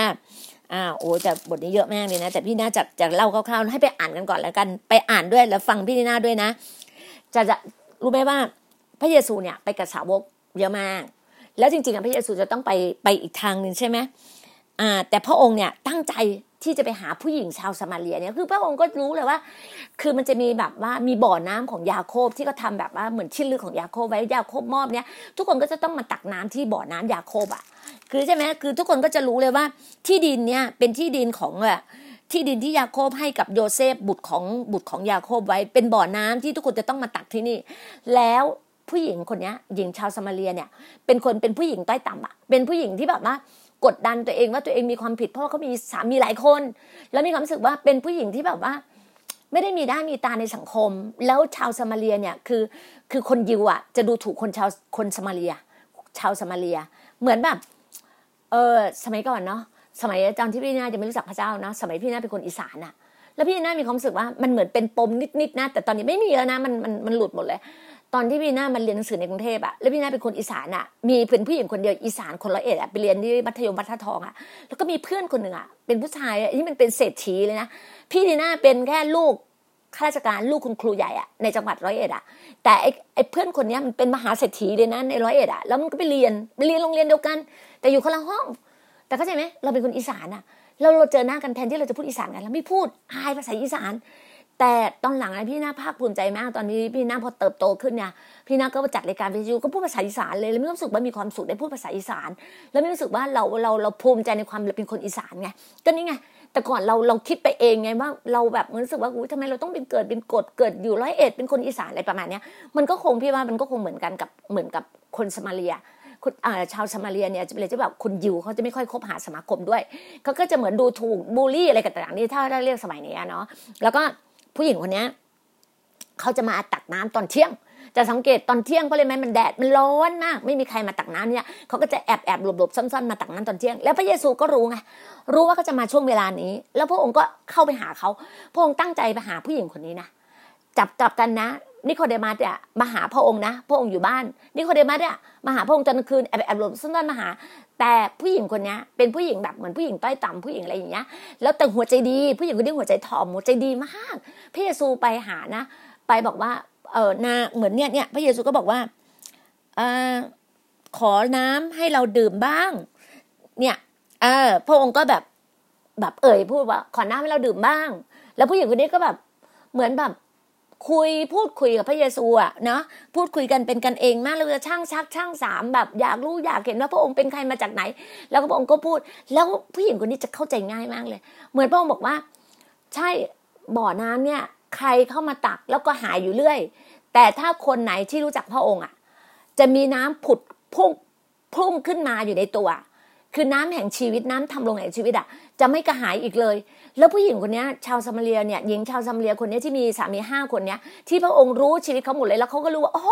อ่าโอ้แต่บทนี้เยอะมากเลยนะ แต่พี่น่าจะจะเล่าคร่าวๆให้ไปอ่านกันก่อนแล้วกัน ไปอ่านด้วยแล้วฟังพี่น่าด้วยนะ จะจะรู้ไหมว่า พระเยซูเนี่ยไปกับสาวกเยอะมาก แล้วจริงๆพระเยซูจะต้องไปไปอีกทางหนึ่งใช่ไหมแต่พระองค์เนี่ยตั้งใจที่จะไปหาผู้หญิงชาวสะมาเรียเนี่ยคือพระองค์ก็รู้เลยว่า คือมันจะมีแบบว่ามีบ่อน้ำของยาโคบที่เขาทาแบบว่าเหมือนชิ้นลึกของยาโคบไว้ยาโคบมอบเนี่ยทุกคนก็จะต้องมาตักน้ำที่บ่อน้ำยาโคบอะ คือใช่ไหมคือทุกคนก็จะรู้เลยว่าที่ดินเนี่ยเป็นที่ดินของอะที่ดินที่ยาโคบให้กับโยเซฟบุตรของบุตรของยาโคบไว้ เป็นบ่อน้ำที่ทุกคนจะต้องมาตักที่นี่ แล้ว ผู้หญิงคนนี้หญิงชาวสมาเรียเนี่ย เป็นคนเป็นผู้หญิงใต้ต่ำอะเป็นผู้หญิงที่แบบว่ากดดันตัวเองว่าตัวเองมีความผิดเพราะเขามีสามีหลายคน แล้วมีความรู้สึกว่าเป็นผู้หญิงที่แบบว่า ไม่ได้มีด้ามีตาในสังคม แล้วชาวสมาเรียเนี่ยคือคือคนยิวอะจะดูถูกคนชาวคนสมาเรีย ชาวสมาเรีย เหมือนแบบเออสมัยก่อนเนาะสมัยตอนที่พี่นาจะไม่รู้จักพระเจ้านะสมัยพี่นาเป็นคนอีสานอะแล้วพี่นามีความรู้สึกว่ามันเหมือนเป็นปมนิดๆนะ แต่ตอนนี้ไม่มีแล้วนะมันมันมันหลุดหมดเลย ตอนที่พี่นามันเรียนหนังสือในกรุงเทพอะแล้วพี่นาเป็นคนอีสานอะมีเพื่อนผู้หญิงคนเดียวอีสานคนละเอ็ดอะไปเรียนที่มัธยมวัดท่าทองอะแล้วก็มีเพื่อนคนหนึ่งอะเป็นผู้ชายอะที่มันเป็นเศรษฐีเลยนะพี่นีน่าเป็นแค่ลูกข้าราชการลูกคุณครูใหญ่อะในจังหวัดร้อยเอ็ดอะแต่ไอ้ไอ้เพื่อนคนนี้มันเป็นมหาเศรษฐีเลยนะในร้อยเอ็ดอะแล้วมันก็ไปเรียนไปเรียนโรงเรียนเดียวกัน แต่อยู่คนละห้อง แต่เข้าใจไหมเราเป็นคนอีสานอะเราเราเจอหน้ากันแทนที่เราจะพูดอีสานกันเราไม่พูดอายภาษาอีสาน แต่ตอนหลังนะพี่นาภาคภูมิใจมากตอนนี้พี่นาพอเติบโตขึ้นเนี่ยพี่นาก็จัดรายการวิทยุก็พูดภาษาอีสานเลยแล้วมีความรู้สึกว่ามีความสุขได้พูดภาษาอีสาน แล้วไมีรู้สึกว่าเราเราเราภูมิใจในความเป็นคนอีสานไงก็นี่ไงแต่ก่อนเราเราคิดไปเองไงว่าเราแบบรู้สึกว่าอุ้ยทำไมเราต้องเป็นเกิดเป็นกฎเกิดอยู่ร้อยเอ็ดเป็นคนอีสานอะไรประมาณเนี้ยมันก็คงพี่ว่ามันก็คงเหมือนกันกับเหมือนกับคนสมาเลียคุณชาวสมาเรียเนี่ยจะเป็นอะไรที่แบบคนยิวเขาจะไม่ค่อยคบหาสมาคมด้วยเขาก็จะเหมือนดูถูกบูลลี่อะไรต่างๆนี่ถ้าเรียกสมัยนี้เนาะแล้วก็ ผู้หญิงคนนี้เขาจะมาตักน้ำตอนเที่ยง จะสังเกตตอนเที่ยงเพราะอะไรไหมมันแดดมันร้อนมาก ไม่มีใครมาตักน้ำเนี่ยเขาก็จะแอบแอบหลบหลบซ่อนๆมาตักน้ำตอนเที่ยง แล้วพระเยซูก็รู้ไงรู้ว่าเขาจะมาช่วงเวลานี้ แล้วพระองค์ก็เข้าไปหาเขาพระองค์ตั้งใจไปหาผู้หญิงคนนี้นะจับกลับกันนะ นิโคเดมัสเนี่ยมาหาพระองค์นะพระองค์อยู่บ้าน นิโคเดมัสเนี่ยมาหาพระองค์ตอนกลางคืนแอบแอบหลบซ่อนๆมาหา แต่ผู้หญิงคนนี้เป็นผู้หญิงแบบเหมือนผู้หญิงต้อยต่ำผู้หญิงอะไรอย่างเงี้ยแล้วแต่หัวใจดี ผู้หญิงคนนี้หัวใจถ่อมหัวใจดีมากพระเยซูไปหานะ ไปบอกว่าเออนาเหมือนเนี่ยเนี่ยพระเยซูก็บอกว่าเออขอน้ำให้เราดื่มบ้าง เนี่ยเออพระองค์ก็แบบแบบเอ่ยพูดว่า ขอน้ำให้เราดื่มบ้าง แล้วผู้หญิงคนนี้ก็แบบเหมือนแบบ คุยพูดคุยกับพระเยซูอะเนาะพูดคุยกันเป็นกันเองมากเลยช่างชักช่างสามแบบอยากรู้อยากเห็นว่าพระองค์เป็นใครมาจากไหน แล้วพระองค์ก็พูด แล้วผู้หญิงคนนี้จะเข้าใจง่ายมากเลย เหมือนพระองค์บอกว่า ใช่บ่อน้ำเนี่ย ใครเข้ามาตักแล้วก็หายอยู่เรื่อย แต่ถ้าคนไหนที่รู้จักพระองค์อะจะมีน้ำผุดพุ่งพุ่งขึ้นมาอยู่ในตัว คือน้ำแห่งชีวิตน้ำทำลงแห่งชีวิตอะจะไม่กระหายอีกเลย แล้วผู้หญิงคนนี้ชาวซามาเรียเนี่ยหญิงชาวซามาเรียคนนี้ที่มีสามีห้าคนเนี้ยที่พระองค์รู้ชีวิตเขาหมดเลยแล้วเขาก็รู้ว่าอ๋อ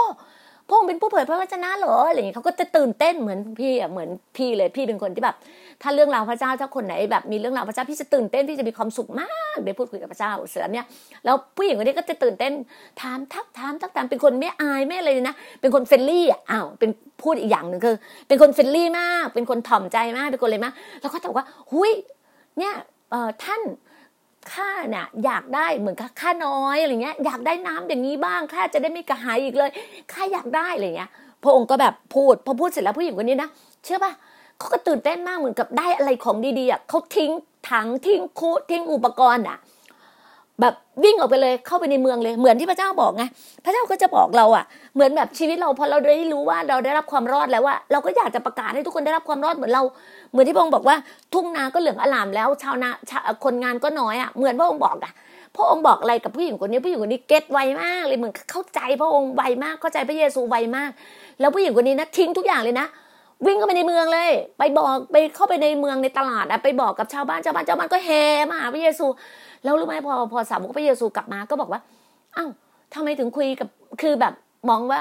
พระองค์เป็นผู้เผยพระวจนะเหรออะไรอย่างนี้เขาก็จะตื่นเต้นเหมือนพี่อะเหมือนพี่เลยพี่เป็นคนที่แบบ ถ้าเรื่องราวพระเจ้าถ้าคนไหนแบบมีเรื่องราวพระเจ้าพี่จะตื่นเต้นพี่จะมีความสุขมากได้พูดคุยกับพระเจ้าเสร็จแล้วเนี่ยแล้วผู้หญิงคนนี้ก็จะตื่นเต้นถามทักถามทักถามเป็นคนไม่อายไม่อะไรเลยนะเป็นคน friendly อะอ้าวเป็นพูดอีกอย่างหนึ่งคือ เป็นคน friendly มาก เป็นคนถ่อมใจมากเป็นคนเลยมาก แล้วก็ถามว่า อุ๊ยเนี่ยเอ่อท่าน ข้าเนี่ยอยากได้เหมือนกับข้าน้อยอะไรเงี้ยอยากได้น้ำอย่างนี้บ้างข้าจะได้ไม่กระหายอีกเลยข้าอยากได้อะไรเงี้ย พระองค์ก็แบบพูดพอพูดเสร็จแล้วผู้หญิงคนนี้นะเชื่อป่ะเขาก็ตื่นเต้นมากเหมือนกับได้อะไรของดีๆอะเขาทิ้งถังทิ้งคุทิ้งอุปกรณ์อะ วิ่งออกไปเลยเข้าไปในเมืองเลยเหมือนที่พระเจ้าบอกไงพระเจ้าก็จะบอกเราอะ เหมือนแบบชีวิตเราพอเราได้รู้ว่าเราได้รับความรอดแล้วว่า เราก็อยากจะประกาศให้ทุกคนได้รับความรอดเหมือนเรา เหมือนที่พระองค์บอกว่าทุ่งนาก็เหลืองอลามแล้ว ชาวนาคนงานก็น้อยอะเหมือนพระองค์บอกอะพระองค์บอกอะไรกับผู้หญิงคนนี้ผู้หญิงคนนี้เก็ตไวมากเลยเหมือนเข้าใจพระองค์ไวมากเข้าใจพระเยซูไวมาก แล้วผู้หญิงคนนี้นะทิ้งทุกอย่างเลยนะวิ่งเข้าไปในเมืองเลย ไปบอกไปเข้าไปในเมืองในตลาดอะไปบอกกับชาวบ้านชาวบ้านชาวบ้านก็แห่มาหาพระเยซู แล้วรู้ไหมพอพอสาวกพระเยซูกลับมาก็บอกว่าอ้าวทำไมถึงคุยกับคือแบบมองว่า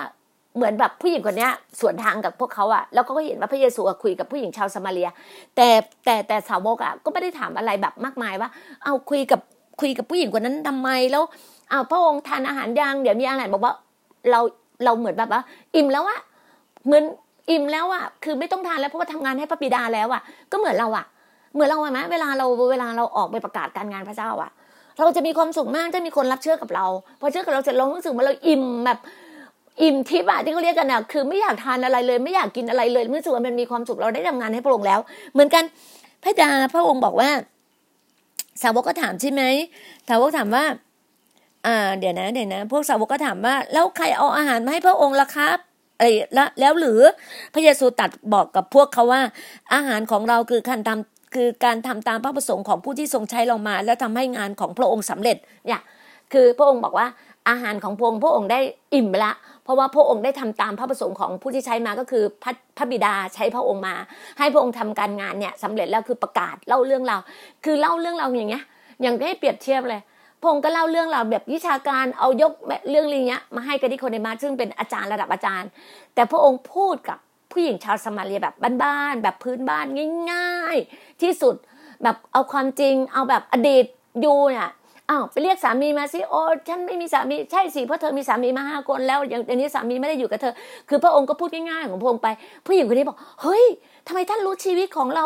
เหมือนแบบผู้หญิงคนนี้สวนทางกับพวกเขาอะแล้วก็เห็นว่าพระเยซูคุยกับผู้หญิงชาวสมาเรีย แต่แต่แต่สาวกอะก็ไม่ได้ถามอะไรแบบมากมายว่า เอาคุยกับคุยกับผู้หญิงคนนั้นทำไมแล้วเอาพระองค์ทานอาหารยังเดี๋ยวมีอาหารบอกว่าเราเราเหมือนแบบว่า อิ่มแล้วอะเหมือนอิ่มแล้วอะคือไม่ต้องทานแล้วเพราะว่าทำงานให้พระบิดาแล้วอะก็เหมือนเราอะ เหมือนเราไหมเวลาเราเวลาเราออกไปประกาศการงานพระเจ้าอะเราจะมีความสุขมากถ้ามีคนรับเชื่อกับเรา พอเชื่อกับเราเสร็จเรารู้สึกว่าเราอิ่มแบบอิ่มทิพย์อะที่เขาเรียกกันอะคือไม่อยากทานอะไรเลย ไม่อยากกินอะไรเลยรู้สึกว่ามันมีความสุขเราได้ทำงานให้พระองค์แล้ว เหมือนกันพระดาพระองค์บอกว่า สาวกก็ถามใช่ไหมสาวกถามว่าอ่าเดี๋ยวนะเดี๋ยวนะ พวกสาวกก็ถามว่า แล้วใครเอาอาหารมาให้พระองค์ล่ะครับไอ้แล้วแล้วหรือพระเยซูตัดบอกกับพวกเขาว่า อาหารของเราคือการทำ คือการทำตามพระประสงค์ของผู้ที่ทรงใช้เรามา แล้วทำให้งานของพระองค์สำเร็จเนี่ยคือพระองค์บอกว่าอาหารของพระองค์พระองค์ได้อิ่มละเพราะว่าพระองค์ได้ทำตามพระประสงค์ของผู้ที่ใช้มาก็คือพระพระบิดาใช้พระองค์มา ให้พระองค์ทำการงานเนี่ยสำเร็จแล้วคือประกาศเล่าเรื่องเรา คือเล่าเรื่องเราอย่างเงี้ย อย่างให้เปรียบเทียบเลยพงก็เล่าเรื่องเราแบบวิชาการเอายกเรื่องอะไรเงี้ยมาให้กับที่คนในมาซึ่งเป็นอาจารย์ระดับอาจารย์ แต่พระองค์พูดกับผู้หญิงชาวสมาเรียแบบบ้านๆแบบพื้นบ้านง่าย ๆ ที่สุด แบบเอาความจริง เอาแบบอดีตยูเนี่ยอ้าวไปเรียกสามีมาสิโอ้ฉันไม่มีสามีใช่สิเพราะเธอมีสามีมาห้าคนแล้วอย่างนี้สามีไม่ได้อยู่กับเธอ คือพระองค์ก็พูดง่ายๆของพระองค์ไป ผู้หญิงคนนี้บอกเฮ้ยทำไมท่านรู้ชีวิตของเรา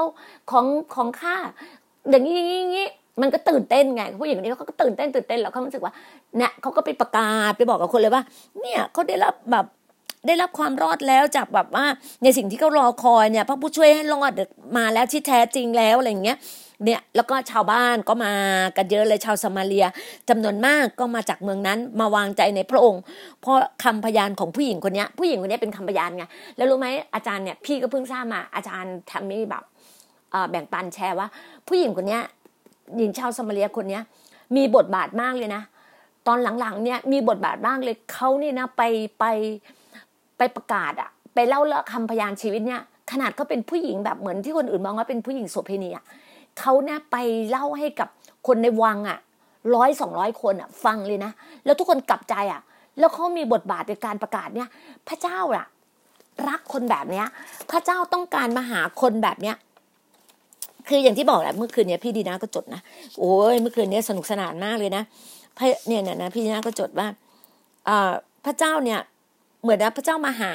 ของของข้าอย่างนี้อย่างนี้มันก็ตื่นเต้นไงผู้หญิงคนนี้เขาก็ตื่นเต้นตื่นเต้นแล้วเขารู้สึกว่าเนี่ยเขาก็ไปประกาศไปบอกกับคนเลยว่า เนี่ยเขาได้รับแบบ ได้รับความรอดแล้วจากแบบว่าในสิ่งที่เขารอคอยเนี่ยพระผู้ช่วยให้รอดมาแล้วที่แท้จริงแล้วอะไรอย่างเงี้ยเนี่ยแล้วก็ชาวบ้านก็มากันเยอะเลยชาวสมาเลียจำนวนมากก็มาจากเมืองนั้น มาวางใจในพระองค์ เพราะคำพยานของผู้หญิงคนนี้ผู้หญิงคนนี้เป็นคำพยานไงแล้วรู้ไหมอาจารย์เนี่ยพี่ก็เพิ่งทราบมาอาจารย์ทำนี่แบบแบ่งปันแชร์ว่า ผู้หญิงคนนี้หญิงชาวสมาเลียคนนี้มีบทบาทมากเลยนะ ตอนหลังๆเนี่ยมีบทบาทมากเลยเขานี่นะไปไปไป ไปประกาศอะไปเล่าเรื่องคำพยานชีวิตเนี่ยขนาดเขาเป็นผู้หญิงแบบเหมือนที่คนอื่นมองว่าเป็นผู้หญิงโสเภณีอะเขาเนี่ยไปเล่าให้กับคนในวังอะร้อยสองร้อยคนอะฟังเลยนะ แล้วทุกคนกลับใจอะแล้วเขามีบทบาทในการประกาศเนี่ย พระเจ้าอะรักคนแบบเนี้ย พระเจ้าต้องการมาหาคนแบบเนี้ยคืออย่างที่บอกแหละเมื่อคืนเนี้ยพี่ดีนาก็จดนะโอ้ยเมื่อคืนเนี้ยสนุกสนานมากเลยนะเนี่ยเนี่ยนะพี่ดีนาก็จดว่าพระเจ้าเนี่ย เหมือนนะพระเจ้ามาหา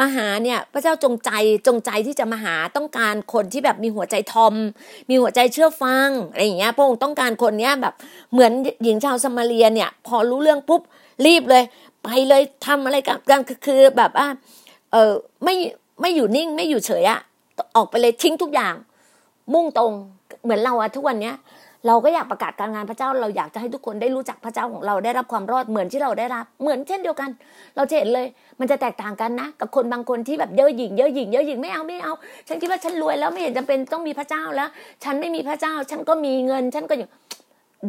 มาหาเนี่ยพระเจ้าจงใจจงใจที่จะมาหาต้องการคนที่แบบมีหัวใจทอม มีหัวใจเชื่อฟังอะไรอย่างเงี้ยพระองค์ต้องการคนเนี้ยแบบเหมือนหญิงชาวสมาเรียเนี่ย พอรู้เรื่องปุ๊บรีบเลย ไปเลยทำอะไรกันคือแบบว่าเออไม่ไม่อยู่นิ่งไม่อยู่เฉยอะออกไปเลยทิ้งทุกอย่าง มุ่งตรงเหมือนเราอะทุกวันเนี้ย เราก็อยากประกาศการงานพระเจ้า เราอยากจะให้ทุกคนได้รู้จักพระเจ้าของเราได้รับความรอดเหมือนที่เราได้รับ เหมือนเช่นเดียวกัน เราจะเห็นเลย มันจะแตกต่างกันนะ กับคนบางคนที่แบบเยอะหยิ่งเยอะหยิ่งเยอะหยิ่งไม่เอาไม่เอา ฉันคิดว่าฉันรวยแล้วไม่เห็นจำเป็นต้องมีพระเจ้าแล้ว ฉันไม่มีพระเจ้า ฉันก็มีเงิน ฉันก็อยู่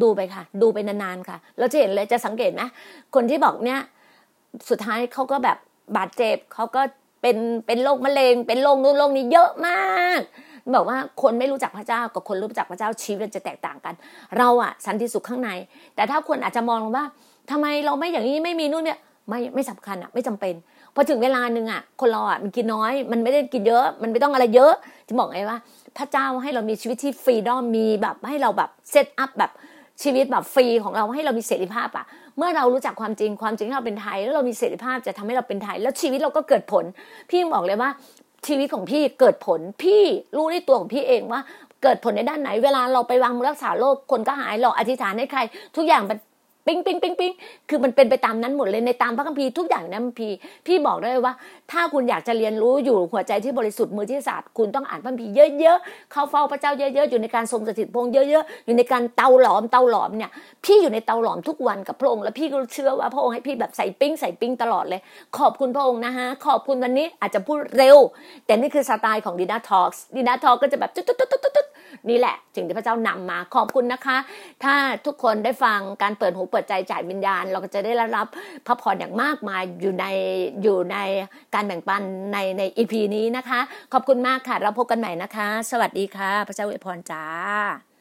ดูไปค่ะ ดูไปนานๆค่ะ เราจะเห็นเลยจะสังเกตไหมคนที่บอกเนี่ยสุดท้ายเขาก็แบบบาดเจ็บเขาก็เป็นเป็นโรคมะเร็ง เป็นโรคนู้นโรคนี้เยอะมาก บอกว่าคนไม่รู้จักพระเจ้ากับคนรู้จักพระเจ้าชีวิตจะแตกต่างกัน เราอะสันติสุขข้างใน แต่ถ้าคนอาจจะมองว่าทำไมเราไม่อย่างนี้ไม่มีนู่นเนี่ยไม่ไม่สำคัญอะไม่จำเป็นพอถึงเวลาหนึ่งอะคนเราอะมันกินน้อย มันไม่ได้กินเยอะ มันไม่ต้องอะไรเยอะ จะบอกไงว่า พระเจ้าให้เรามีชีวิตที่ฟรีดอมมีแบบให้เราแบบเซตอัพแบบชีวิตแบบฟรีของเราให้เรามีเสรีภาพอะเมื่อเรารู้จักความจริงความจริงที่เราเป็นไทย แล้วเรามีเสรีภาพจะทำให้เราเป็นไทย แล้วชีวิตเราก็เกิดผล พี่บอกเลยว่า ชีวิตของพี่เกิดผลพี่รู้ในตัวของพี่เองว่าเกิดผลในด้านไหน เวลาเราไปวางมือรักษาโรคคนก็หายเราอธิษฐานให้ใคร ทุกอย่างมัน ปิ้งปิ้งปิ้งปิ้งคือมันเป็นไปตามนั้นหมดเลยในตามพระคัมภีร์ทุกอย่างนั้นพี่พี่บอกได้ว่า ถ้าคุณอยากจะเรียนรู้อยู่หัวใจที่บริสุทธิ์มือที่สะอาดคุณต้องอ่านพระคัมภีร์เยอะๆเข้าเฝ้าพระเจ้าเยอะๆอยู่ในการทรงสถิตพงเยอะๆอยู่ในการเตาหลอมเตาหลอมเนี่ยพี่อยู่ในเตาหลอมทุกวันกับพระองค์และพี่ก็เชื่อว่าพระองค์ให้พี่แบบใส่ปิ้งใส่ปิ้งตลอดเลย ขอบคุณพระองค์นะฮะขอบคุณวันนี้อาจจะพูดเร็ว แต่นี่คือสไตล์ของดีน่าทอล์กดีน่าทอล์กก็จะแบบตุ๊ดตุ๊ดตุ๊ดตุ๊ด นี่แหละสิ่งที่พระเจ้านำมาขอบคุณนะคะ ถ้าทุกคนได้ฟังการเปิดหูเปิดใจจ่ายวิญญาณ เราก็จะได้รับพระพรอย่างมากมายอยู่ในอยู่ในการแบ่งปันในในอีพีนี้นะคะ ขอบคุณมากค่ะ เราพบกันใหม่นะคะ สวัสดีค่ะ พระเจ้าอวยพรจ้า